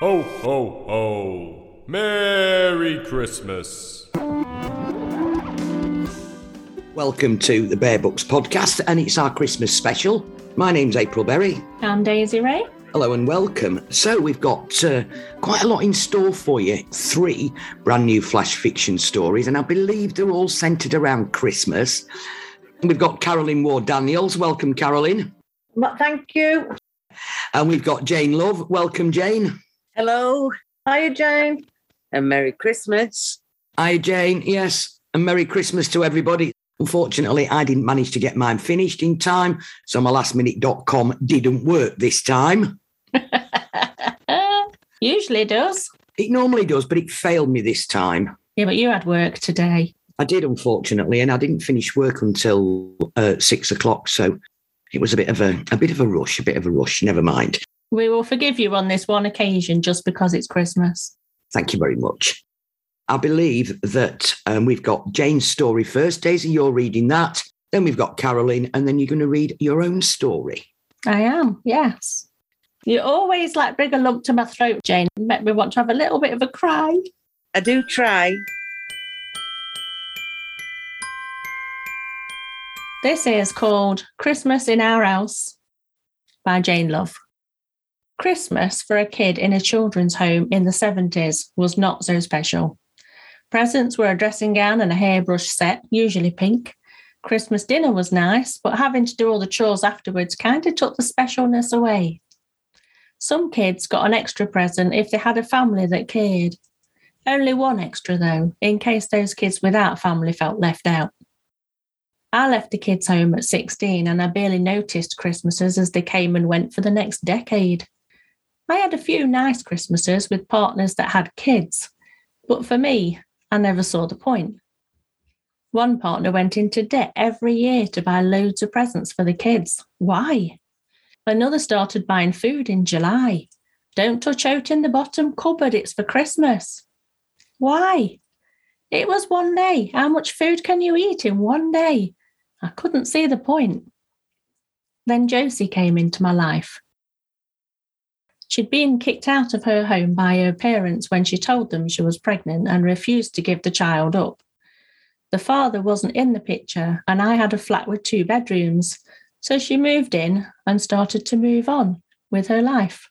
Ho, ho, ho. Merry Christmas. Welcome to the Bear Books podcast, and it's our Christmas special. My name's April Berry. I'm Daisy Ray. Hello and welcome. So, we've got uh, quite a lot in store for you. Three brand new flash fiction stories, and I believe they're all centered around Christmas. We've got Carolyn Ward Daniels. Welcome, Carolyn. Well, thank you. And we've got Jane Love. Welcome, Jane. Hello Hiya, Jane. and Merry Christmas. Hi, Jane. Yes, and Merry Christmas to everybody. Unfortunately, I didn't manage to get mine finished in time, so my lastminute.com didn't work this time. Usually does. It normally does, but it failed me this time. Yeah, but you had work today. I did, unfortunately, and I didn't finish work until uh, six o'clock. So it was a bit of a a bit of a rush, a bit of a rush. Never mind. We will forgive you on this one occasion just because it's Christmas. Thank you very much. I believe that um, we've got Jane's story first. Daisy, you're reading that. Then we've got Caroline, and then you're going to read your own story. I am, yes. You always like bring a lump to my throat, Jane. Make me want to have a little bit of a cry. I do try. This is called Christmas in Our House by Jane Love. Christmas for a kid in a children's home in the 70s was not so special. Presents were a dressing gown and a hairbrush set, usually pink. Christmas dinner was nice, but having to do all the chores afterwards kind of took the specialness away. Some kids got an extra present if they had a family that cared. Only one extra, though, in case those kids without family felt left out. I left the kids home at 16 and I barely noticed Christmases as they came and went for the next decade. I had a few nice Christmases with partners that had kids, but for me, I never saw the point. One partner went into debt every year to buy loads of presents for the kids. Why? Another started buying food in July. Don't touch out in the bottom cupboard, it's for Christmas. Why? It was one day. How much food can you eat in one day? I couldn't see the point. Then Josie came into my life. She'd been kicked out of her home by her parents when she told them she was pregnant and refused to give the child up. The father wasn't in the picture, and I had a flat with two bedrooms, so she moved in and started to move on with her life.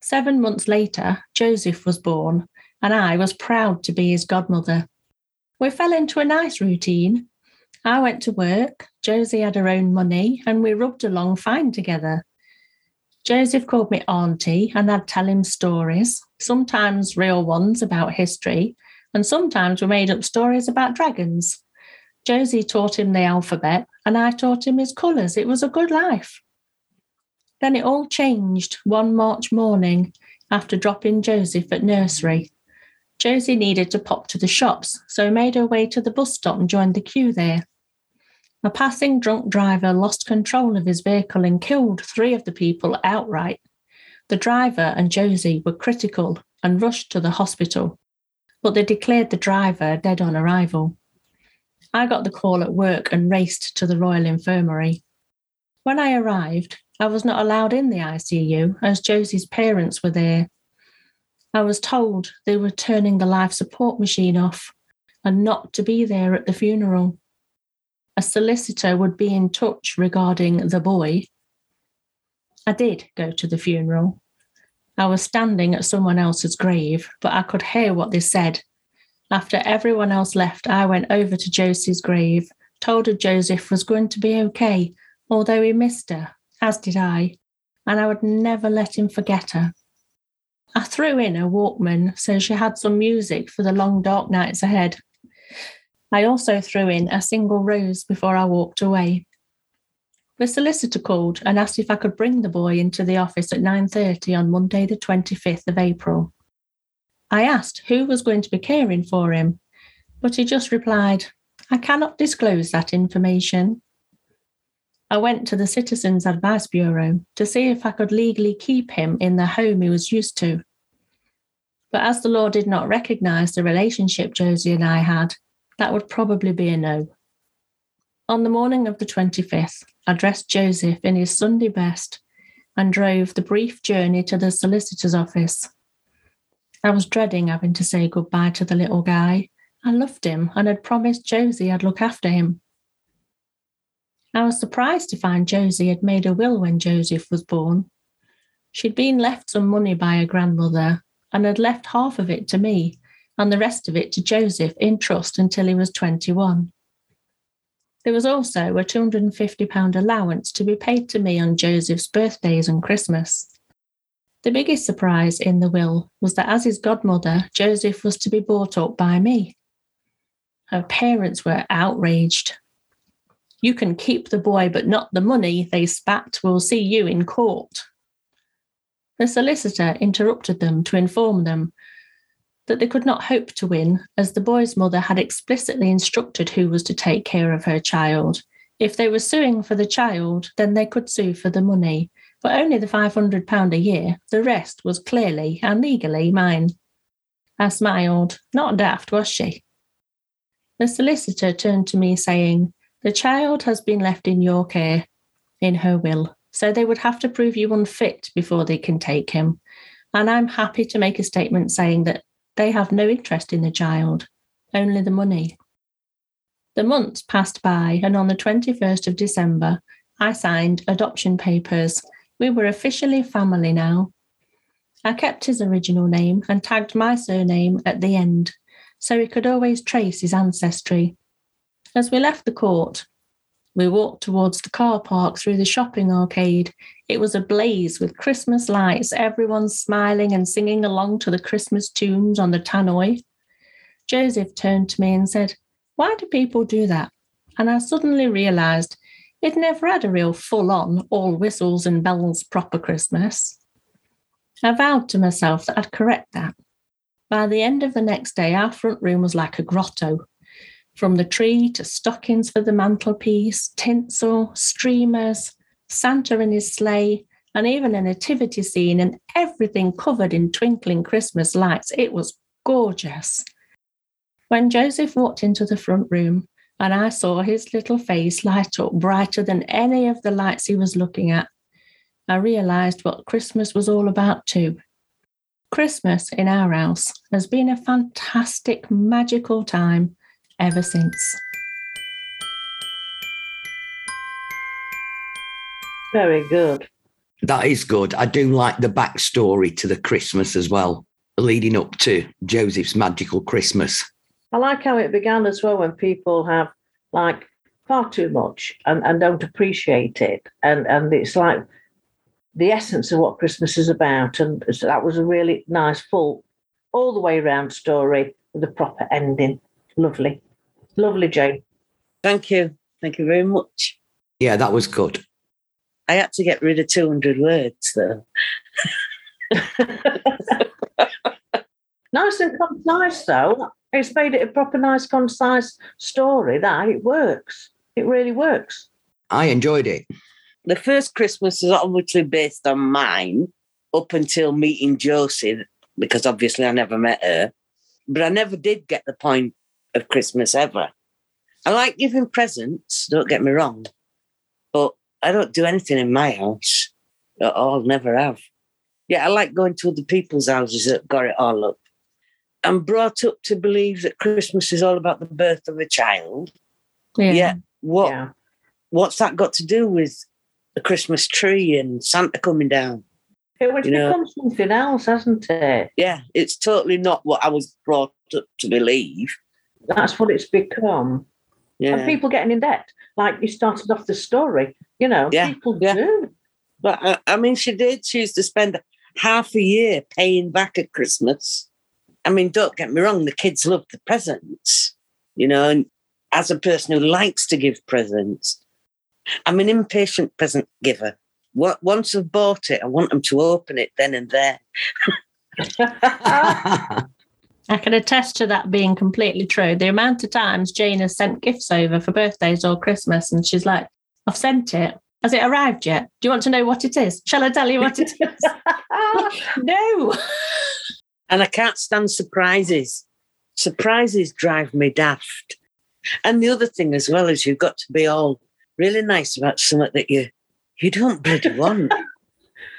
Seven months later, Joseph was born, and I was proud to be his godmother. We fell into a nice routine. I went to work, Josie had her own money, and we rubbed along fine together. Joseph called me Auntie, and I'd tell him stories, sometimes real ones about history, and sometimes we made up stories about dragons. Josie taught him the alphabet, and I taught him his colours. It was a good life. Then it all changed one March morning after dropping Joseph at nursery. Josie needed to pop to the shops, so made her way to the bus stop and joined the queue there. A passing drunk driver lost control of his vehicle and killed three of the people outright. The driver and Josie were critical and rushed to the hospital, but they declared the driver dead on arrival. I got the call at work and raced to the Royal Infirmary. When I arrived, I was not allowed in the ICU as Josie's parents were there. I was told they were turning the life support machine off and not to be there at the funeral. A solicitor would be in touch regarding the boy. I did go to the funeral. I was standing at someone else's grave, but I could hear what they said. After everyone else left, I went over to Josie's grave, told her Joseph was going to be okay, although he missed her, as did I, and I would never let him forget her. I threw in a Walkman so she had some music for the long dark nights ahead. I also threw in a single rose before I walked away. The solicitor called and asked if I could bring the boy into the office at 9:30 on Monday the 25th of April. I asked who was going to be caring for him, but he just replied, I cannot disclose that information. I went to the Citizens Advice Bureau to see if I could legally keep him in the home he was used to. But as the law did not recognise the relationship Josie and I had, that would probably be a no. On the morning of the 25th, I dressed Joseph in his Sunday best and drove the brief journey to the solicitor's office. I was dreading having to say goodbye to the little guy. I loved him and had promised Josie I'd look after him. I was surprised to find Josie had made a will when Joseph was born. She'd been left some money by her grandmother and had left half of it to me and the rest of it to Joseph in trust until he was 21. There was also a £250 allowance to be paid to me on Joseph's birthdays and Christmas. The biggest surprise in the will was that as his godmother, Joseph was to be brought up by me. Her parents were outraged. You can keep the boy, but not the money, they spat. We'll see you in court. The solicitor interrupted them to inform them that they could not hope to win, as the boy's mother had explicitly instructed who was to take care of her child. If they were suing for the child, then they could sue for the money, but only the £500 a year. The rest was clearly and legally mine. I smiled. Not daft, was she? The solicitor turned to me, saying, The child has been left in your care, in her will, so they would have to prove you unfit before they can take him. And I'm happy to make a statement saying that they have no interest in the child, only the money. The months passed by, and on the 21st of December, I signed adoption papers. We were officially family now. I kept his original name and tagged my surname at the end, so he could always trace his ancestry. As we left the court, we walked towards the car park through the shopping arcade. It was ablaze with Christmas lights, everyone smiling and singing along to the Christmas tunes on the tannoy. Joseph turned to me and said, Why do people do that? And I suddenly realised he'd never had a real full on, all whistles and bells proper Christmas. I vowed to myself that I'd correct that. By the end of the next day, our front room was like a grotto from the tree to stockings for the mantelpiece, tinsel, streamers, Santa in his sleigh, and even a nativity scene, and everything covered in twinkling Christmas lights. It was gorgeous. When Joseph walked into the front room, and I saw his little face light up brighter than any of the lights he was looking at, I realised what Christmas was all about too. Christmas in our house has been a fantastic, magical time ever since. Very good. That is good. I do like the backstory to the Christmas as well, leading up to Joseph's magical Christmas. I like how it began as well when people have like far too much and, and don't appreciate it. And and it's like the essence of what Christmas is about. And so that was a really nice, full, all the way around story with a proper ending. Lovely. Lovely, Jane. Thank you. Thank you very much. Yeah, that was good. I had to get rid of 200 words, though. Nice and concise, though. It's made it a proper, nice, concise story. That it works. It really works. I enjoyed it. The first Christmas is obviously based on mine up until meeting Josie, because obviously I never met her. But I never did get the point of Christmas ever. I like giving presents, don't get me wrong, but I don't do anything in my house at all, never have. Yeah, I like going to other people's houses that got it all up. I'm brought up to believe that Christmas is all about the birth of a child. Yeah. What Yeah. what's that got to do with a Christmas tree and Santa coming down? It would become something else, hasn't it? Yeah, it's totally not what I was brought up to believe. That's what it's become. And Yeah. people getting in debt, like you started off the story. You know, Yeah, people yeah. do. But I, I mean, she did. Used to spend half a year paying back at Christmas. I mean, don't get me wrong, the kids love the presents, you know, and as a person who likes to give presents, I'm an impatient present giver. Once I've bought it, I want them to open it then and there. I can attest to that being completely true. The amount of times Jane has sent gifts over for birthdays or Christmas, and she's like, I've sent it. Has it arrived yet? Do you want to know what it is? Shall I tell you what it is? no. And I can't stand surprises. Surprises drive me daft. And the other thing as well is you've got to be all really nice about something that you you don't bloody want.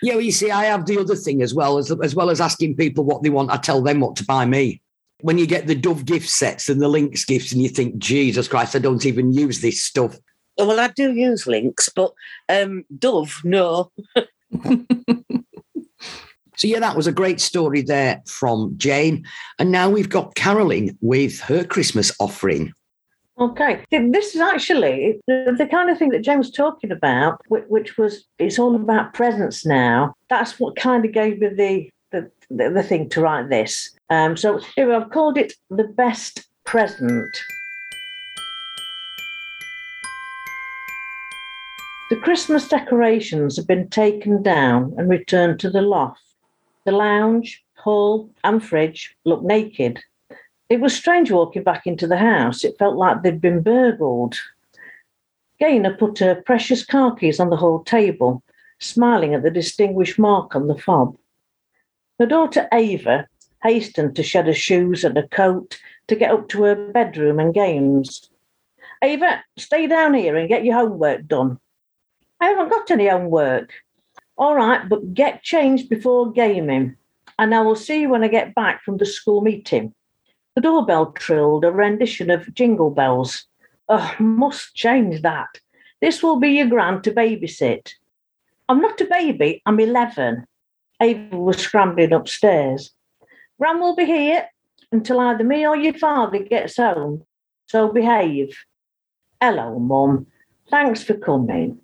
Yeah, well, you see, I have the other thing as well as as well as asking people what they want. I tell them what to buy me. When you get the Dove gift sets and the Lynx gifts, and you think, Jesus Christ, I don't even use this stuff. Well, I do use Lynx, but um, Dove, no. So yeah, that was a great story there from Jane, and now we've got Carolyn with her Christmas offering. Okay, this is actually the, kind of thing that James was talking about, which, was it's all about presence now. That's what kind of gave me the the, the, the thing to write this. Um, so I've called it the best present. The Christmas decorations have been taken down and returned to the loft. The lounge, hall, and fridge look naked. It was strange walking back into the house. It felt like they'd been burgled. Gaynor put her precious car keys on the hall table, smiling at the distinguished mark on the fob. Her daughter Ava hastened to shed her shoes and a coat to get up to her bedroom and games. Ava, stay down here and get your homework done. I haven't got any homework. All right, but get changed before gaming, and I will see you when I get back from the school meeting. The doorbell trilled a rendition of Jingle Bells. Oh, must change that. This will be your grand to babysit. I'm not a baby, I'm 11. Ava was scrambling upstairs. Gran will be here until either me or your father gets home, so behave. Hello, Mum. Thanks for coming.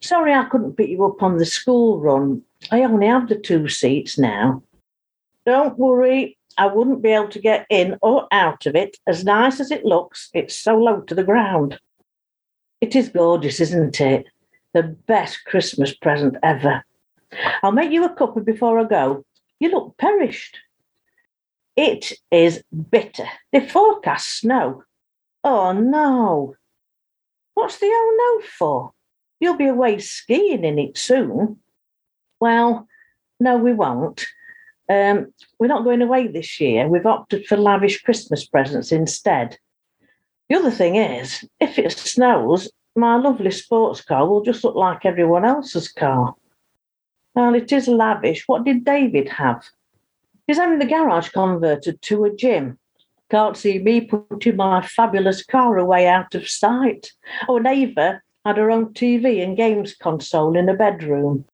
Sorry I couldn't pick you up on the school run. I only have the two seats now. Don't worry, I wouldn't be able to get in or out of it. As nice as it looks, it's so low to the ground. It is gorgeous, isn't it? The best Christmas present ever. I'll make you a cuppa before I go. You look perished. It is bitter. They forecast snow. Oh no. What's the oh no for? You'll be away skiing in it soon. Well, no, we won't. Um, we're not going away this year. We've opted for lavish Christmas presents instead. The other thing is, if it snows, my lovely sports car will just look like everyone else's car. Well, it is lavish. What did David have? He's having the garage converted to a gym. Can't see me putting my fabulous car away out of sight. Oh, and Ava had her own TV and games console in her bedroom.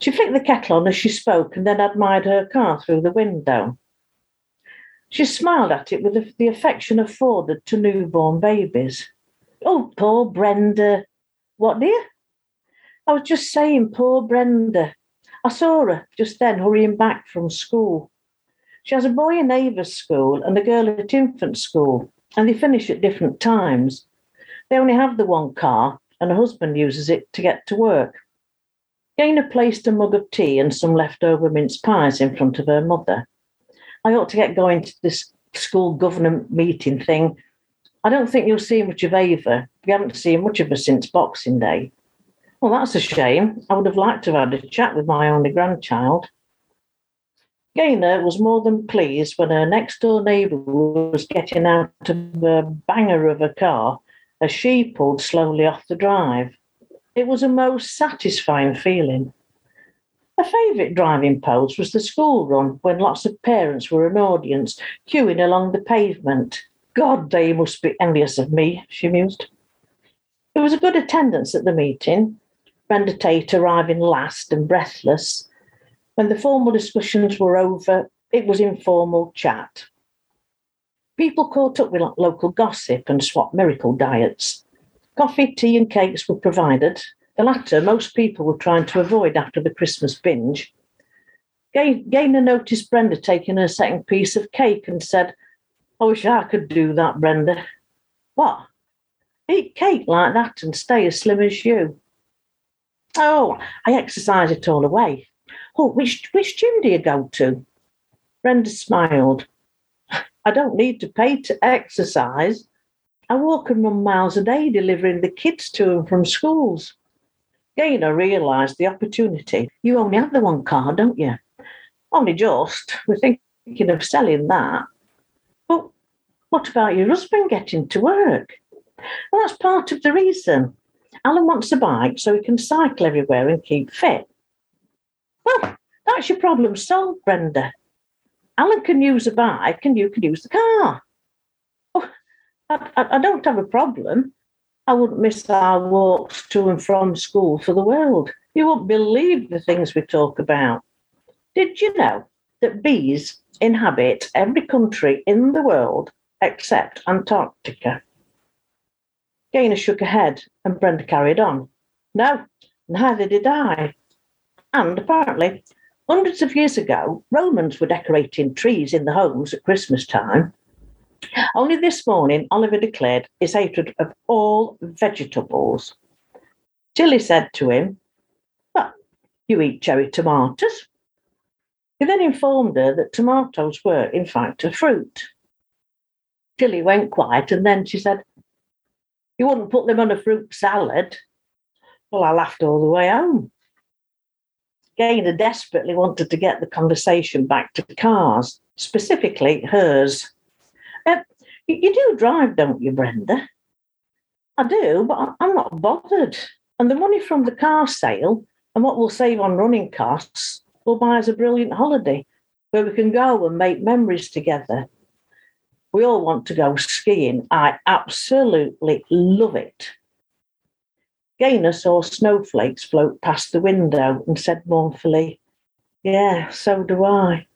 She flicked the kettle on as she spoke and then admired her car through the window. She smiled at it with the affection afforded to newborn babies. Oh, poor Brenda. What, dear? I was just saying, poor Brenda. I saw her just then hurrying back from school. She has a boy in Ava's school and a girl at infant school, and they finish at different times. They only have the one car, and her husband uses it to get to work. Gaynor placed a mug of tea and some leftover mince pies in front of her mother. I ought to get going to this school government meeting thing. I don't think you'll see much of Ava. We haven't seen much of her since Boxing Day. Well, that's a shame. I would have liked to have had a chat with my only grandchild. Gaynor was more than pleased when her next door neighbour was getting out of a banger of a car as she pulled slowly off the drive. It was a most satisfying feeling. A favourite driving pose was the school run when lots of parents were an audience queuing along the pavement. God, they must be envious of me, she mused. There was a good attendance at the meeting, Brenda Tate arriving last and breathless. When the formal discussions were over, it was informal chat. People caught up with local gossip and swapped miracle diets. Coffee, tea, and cakes were provided. The latter, most people were trying to avoid after the Christmas binge. Gaynor noticed Brenda taking her second piece of cake and said, I wish I could do that, Brenda. What? Eat cake like that and stay as slim as you. Oh, I exercise it all away. Oh, which, which gym do you go to? Brenda smiled. I don't need to pay to exercise. I walk and run miles a day delivering the kids to and from schools. Gaynor realised the opportunity. You only have the one car, don't you? Only just. We're thinking of selling that. But what about your husband getting to work? Well, that's part of the reason. Alan wants a bike so he can cycle everywhere and keep fit. Well, that's your problem solved, Brenda. Alan can use a bike and you can use the car. I, I, don't have a problem. I wouldn't miss our walks to and from school for the world. You won't believe the things we talk about. Did you know that bees inhabit every country in the world except Antarctica? Gaynor shook her head and Brenda carried on. No, neither did I. And apparently, hundreds of years ago, Romans were decorating trees in the homes at Christmas time. Only this morning, Oliver declared his hatred of all vegetables. Tilly said to him, Well, you eat cherry tomatoes. He then informed her that tomatoes were, in fact, a fruit. Tilly went quiet and then she said, You wouldn't put them on a fruit salad. Well, I laughed all the way home. Gaynor desperately wanted to get the conversation back to cars, specifically hers. Uh, you, you do drive, don't you, Brenda? I do, but I'm not bothered. And the money from the car sale and what we'll save on running costs will buy us a brilliant holiday where we can go and make memories together. We all want to go skiing. I absolutely love it. Gaynor saw snowflakes float past the window and said mournfully, Yeah, so do I.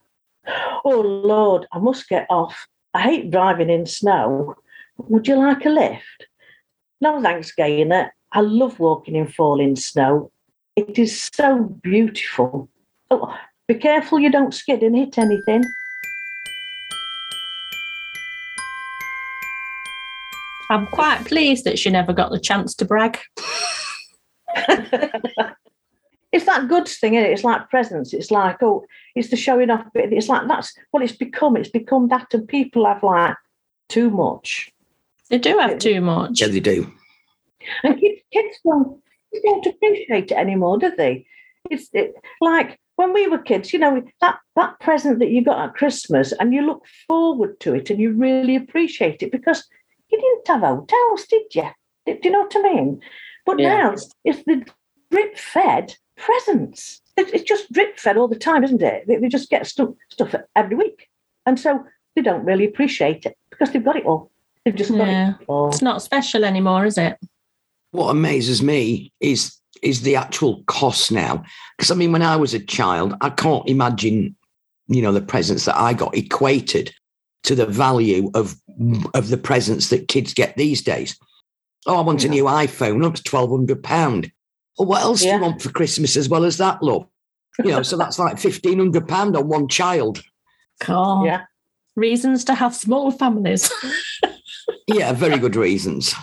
Oh, Lord, I must get off. I hate driving in snow. Would you like a lift? No, thanks, Gaynor. I love walking in falling snow. It is so beautiful. Oh, be careful you don't skid and hit anything. I'm quite pleased that she never got the chance to brag. it's that good thing, is it? It's like presents. It's like, oh, it's the showing off bit. It's like that's what it's become. It's become that, and people have like too much. They do have too much. Yeah, they do. And kids, kids don't, they don't appreciate it anymore, do they? It's it, like when we were kids, you know, that, that present that you got at Christmas and you look forward to it and you really appreciate it because you didn't have hotels, did you? Do you know what I mean? But Yeah. now it's the drip fed presents. It- It's just drip fed all the time, isn't it? They they just get stuff, stuff every week. And so they don't really appreciate it because they've got it all. They've just got Yeah. it all. It's not special anymore, is it? what amazes me is is the actual cost now. Because I mean, when I was a child, I can't imagine, you know, the presents that I got equated to the value of of the presents that kids get these days. Oh, I want a new iPhone. That's twelve hundred pound. Well, what else do you want for Christmas as well as that, love? You know, so that's like fifteen hundred pound on one child. God. Yeah. Reasons to have small families. Yeah, very good reasons.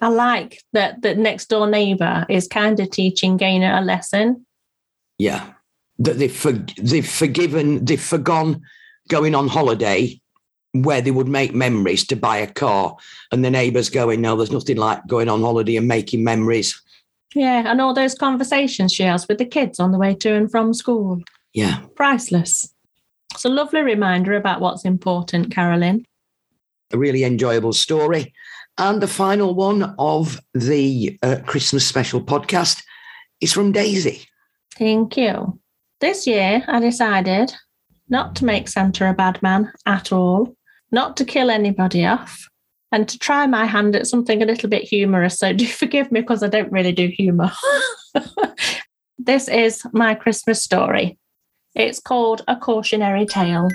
I like that the next door neighbour is kind of teaching Gaynor a lesson. Yeah, that they've for, they've forgiven, they've forgone going on holiday where they would make memories to buy a car, and the neighbours going, "No, there's nothing like going on holiday and making memories." Yeah, and all those conversations she has with the kids on the way to and from school. Yeah, Priceless. It's a lovely reminder about what's important, Carolyn. a really enjoyable story. And the final one of the uh, Christmas special podcast is from Daisy. Thank you. This year, I decided not to make Santa a bad man at all, not to kill anybody off, and to try my hand at something a little bit humorous. So do forgive me because I don't really do humor. this is my Christmas story. It's called A Cautionary Tale.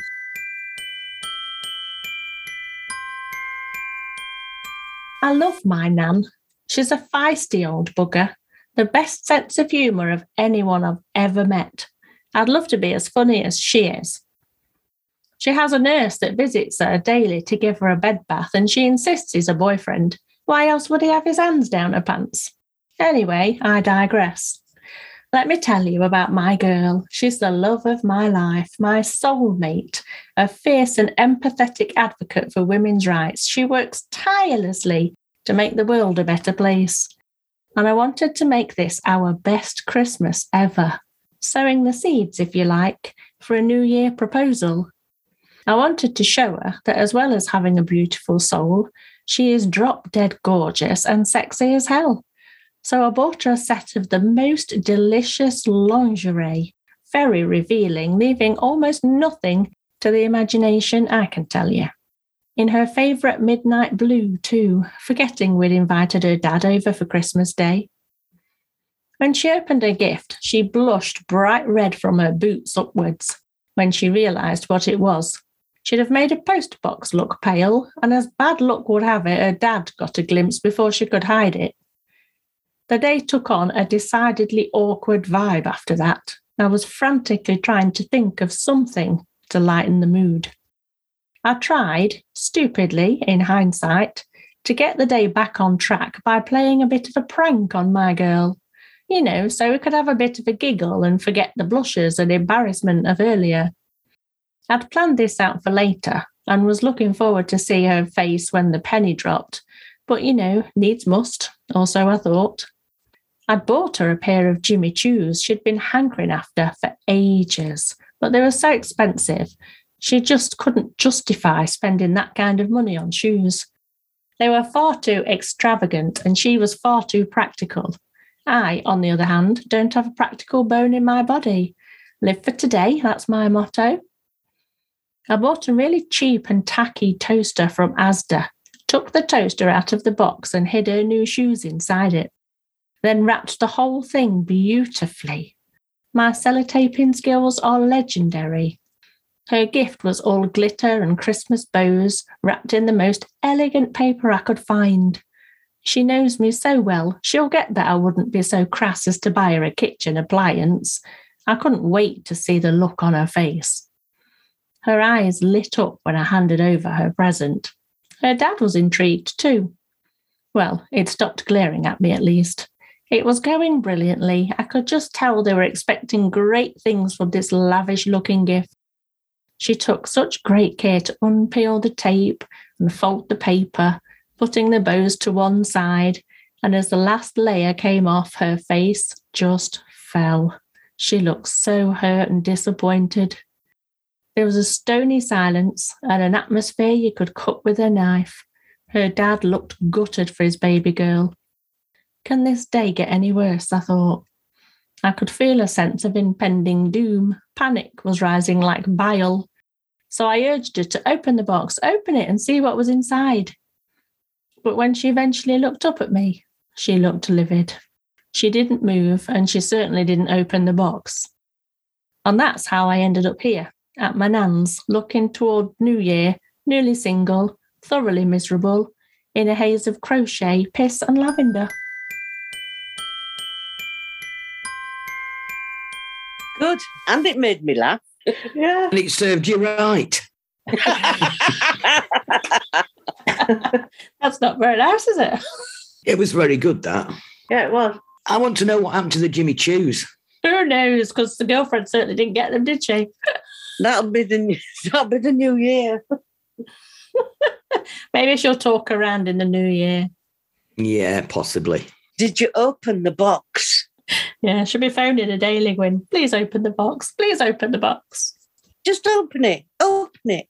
I love my Nan. She's a feisty old bugger the best sense of humour of anyone I've ever met. I'd love to be as funny as she is. She has a nurse that visits her daily to give her a bed bath, and she insists he's a boyfriend. Why else would he have his hands down her pants? Anyway, I digress. Let me tell you about my girl. She's the love of my life, my soulmate, a fierce and empathetic advocate for women's rights. She works tirelessly to make the world a better place and I wanted to make this our best Christmas ever, sowing the seeds, if you like, for a New Year proposal. I wanted to show her that as well as having a beautiful soul, she is drop dead gorgeous and sexy as hell. So I bought her a set of the most delicious lingerie, very revealing, leaving almost nothing to the imagination, I can tell you. In her favourite midnight blue, too, forgetting we'd invited her dad over for Christmas Day. When she opened her gift, she blushed bright red from her boots upwards when she realised what it was. She'd have made a post box look pale, and as bad luck would have it, her dad got a glimpse before she could hide it. The day took on a decidedly awkward vibe after that. I was frantically trying to think of something to lighten the mood. I tried, stupidly in hindsight, to get the day back on track by playing a bit of a prank on my girl. You know, so we could have a bit of a giggle and forget the blushes and embarrassment of earlier. I'd planned this out for later and was looking forward to see her face when the penny dropped, but you know, needs must, or so I thought. I'd bought her a pair of Jimmy Choos she'd been hankering after for ages, but they were so expensive she just couldn't justify spending that kind of money on shoes. They were far too extravagant and she was far too practical. I, on the other hand, don't have a practical bone in my body. Live for today, that's my motto. I bought a really cheap and tacky toaster from Asda, took the toaster out of the box and hid her new shoes inside it, then wrapped the whole thing beautifully. My sellotaping skills are legendary. Her gift was all glitter and Christmas bows wrapped in the most elegant paper I could find. She knows me so well, she'll get that I wouldn't be so crass as to buy her a kitchen appliance. I couldn't wait to see the look on her face. Her eyes lit up when I handed over her present. Her dad was intrigued too. Well, it stopped glaring at me at least. It was going brilliantly. I could just tell they were expecting great things from this lavish looking gift. She took such great care to unpeel the tape and fold the paper, putting the bows to one side. And as the last layer came off, her face just fell. She looked so hurt and disappointed. There was a stony silence and an atmosphere you could cut with a knife. Her dad looked gutted for his baby girl. Can this day get any worse? I thought. I could feel a sense of impending doom. Panic was rising like bile. So I urged her to open the box, open it, and see what was inside. But when she eventually looked up at me, she looked livid. She didn't move, and she certainly didn't open the box. And that's how I ended up here, at my nan's, looking toward New Year, newly single, thoroughly miserable, in a haze of crochet, piss, and lavender. Good. And it made me laugh. Yeah. And it served you right. That's not very nice, is it? It was very good, that. Yeah, it was. I want to know what happened to the Jimmy Choos. Who knows? Because the girlfriend certainly didn't get them, did she? That'll be the new, that'll be the new year. Maybe she'll talk around in the new year. Yeah, possibly. Did you open the box? Yeah, she'll be phoning a daily Gwyn. Please open the box. Please open the box. Just open it. Open it.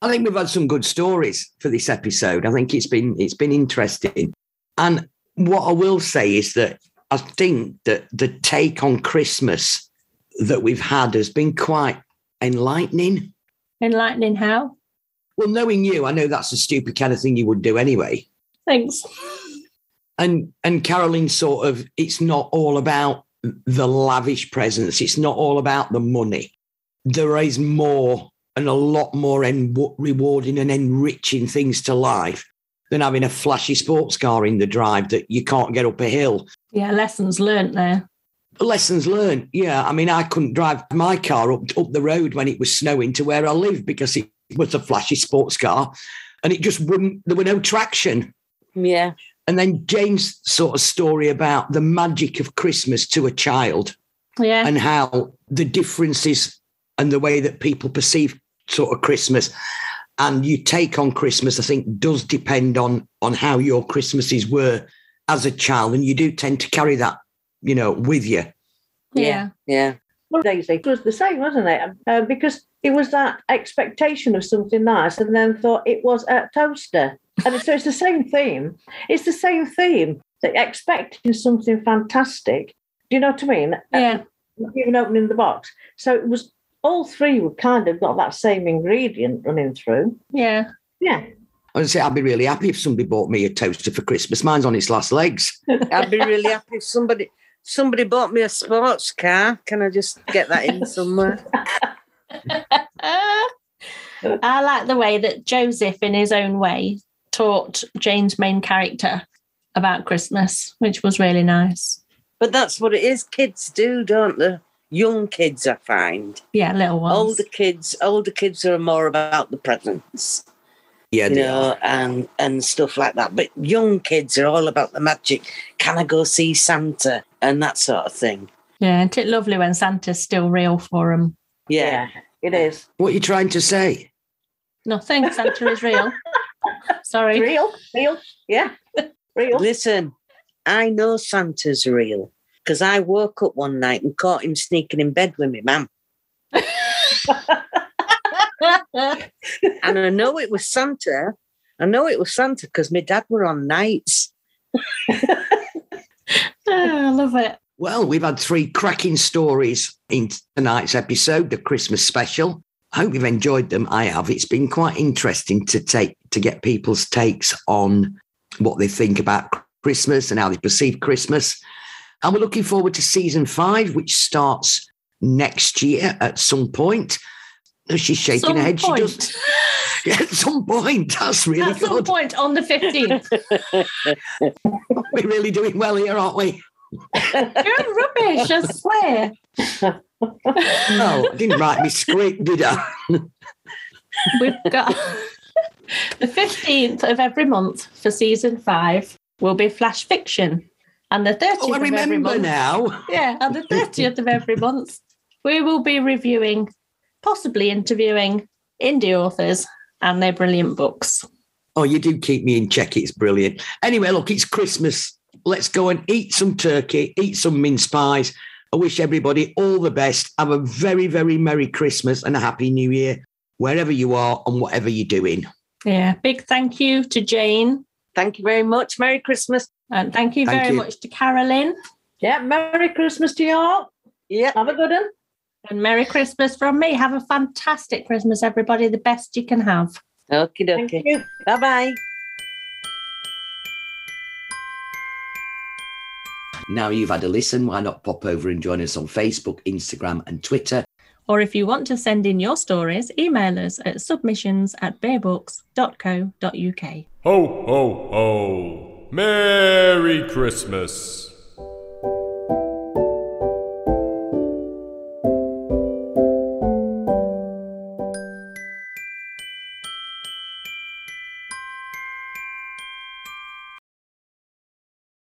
I think we've had some good stories for this episode. I think it's been it's been interesting. And what I will say is that I think that the take on Christmas that we've had has been quite enlightening. Enlightening how? Well, knowing you, I know that's a stupid kind of thing you would do anyway. Thanks. And and Caroline sort of it's not all about the lavish presents. It's not all about the money. There is more and a lot more en- rewarding and enriching things to life than having a flashy sports car in the drive that you can't get up a hill. Yeah, lessons learnt there. Lessons learned. Yeah. I mean, I couldn't drive my car up, up the road when it was snowing to where I live because it was a flashy sports car and it just wouldn't, there were no traction. Yeah. And then Jane's sort of story about the magic of Christmas to a child Yeah. and how the differences and the way that people perceive sort of Christmas and you take on Christmas, I think does depend on on how your Christmases were as a child. And you do tend to carry that, you know, with you. yeah. Yeah. Well, Daisy it was the same, wasn't it? Uh, because it was that expectation of something nice, and then thought it was a toaster. And so it's the same theme. It's the same theme. They're expecting something fantastic. Do you know what I mean? Yeah. Not even opening the box. So it was all three were kind of got that same ingredient running through. Yeah. Yeah. I would say I'd be really happy if somebody bought me a toaster for Christmas. Mine's on its last legs. I'd be really happy if somebody somebody bought me a sports car. Can I just get that in somewhere? I like the way that Joseph, in his own way, taught Jane's main character about Christmas, which was really nice. But that's what it is. Kids do, don't they? Young kids, I find. Yeah, little ones. Older kids, older kids are more about the presents, Yeah, you know, are. and and stuff like that. But young kids are all about the magic. Can I go see Santa and that sort of thing? Yeah, isn't it lovely when Santa's still real for them? Yeah. it is. What are you trying to say? Nothing. Santa is real. Sorry. Real, real, yeah. Real. Listen, I know Santa's real because I woke up one night and caught him sneaking in bed with me, mum. And I know it was Santa. I know it was Santa because my dad were on nights. Oh, I love it. Well, we've had three cracking stories in tonight's episode, the Christmas special. I hope you've enjoyed them. I have. It's been quite interesting to take to get people's takes on what they think about Christmas and how they perceive Christmas. And we're looking forward to season five, which starts next year at some point. She's shaking Some her head. point. She does. Yeah, at some point. That's really At some good. point on the 15th. We're really doing well here, aren't we? You're rubbish, I swear. Oh, I didn't write me script, did I? We've got the 15th of every month for season five will be flash fiction. And the 30th Oh, I of every remember month. now. Yeah, and the 30th of every month, we will be reviewing, possibly interviewing indie authors and their brilliant books. Oh, you do keep me in check. It's brilliant. Anyway, look, it's Christmas. Let's go and eat some turkey, eat some mince pies. I wish everybody all the best. Have a very, very Merry Christmas and a Happy New Year, wherever you are and whatever you're doing. Yeah, big thank you to Jane. Thank you very much. Merry Christmas. And thank you Thank very you. much to Carolyn. Yeah, Merry Christmas to you all. Yeah. Have a good one. And Merry Christmas from me. Have a fantastic Christmas, everybody. The best you can have. Okie Thank dokie. you. Bye bye. Now you've had a listen, why not pop over and join us on Facebook, Instagram, and Twitter? Or if you want to send in your stories, email us at submissions at bearbooks.co.uk. Ho, ho, ho. Merry Christmas.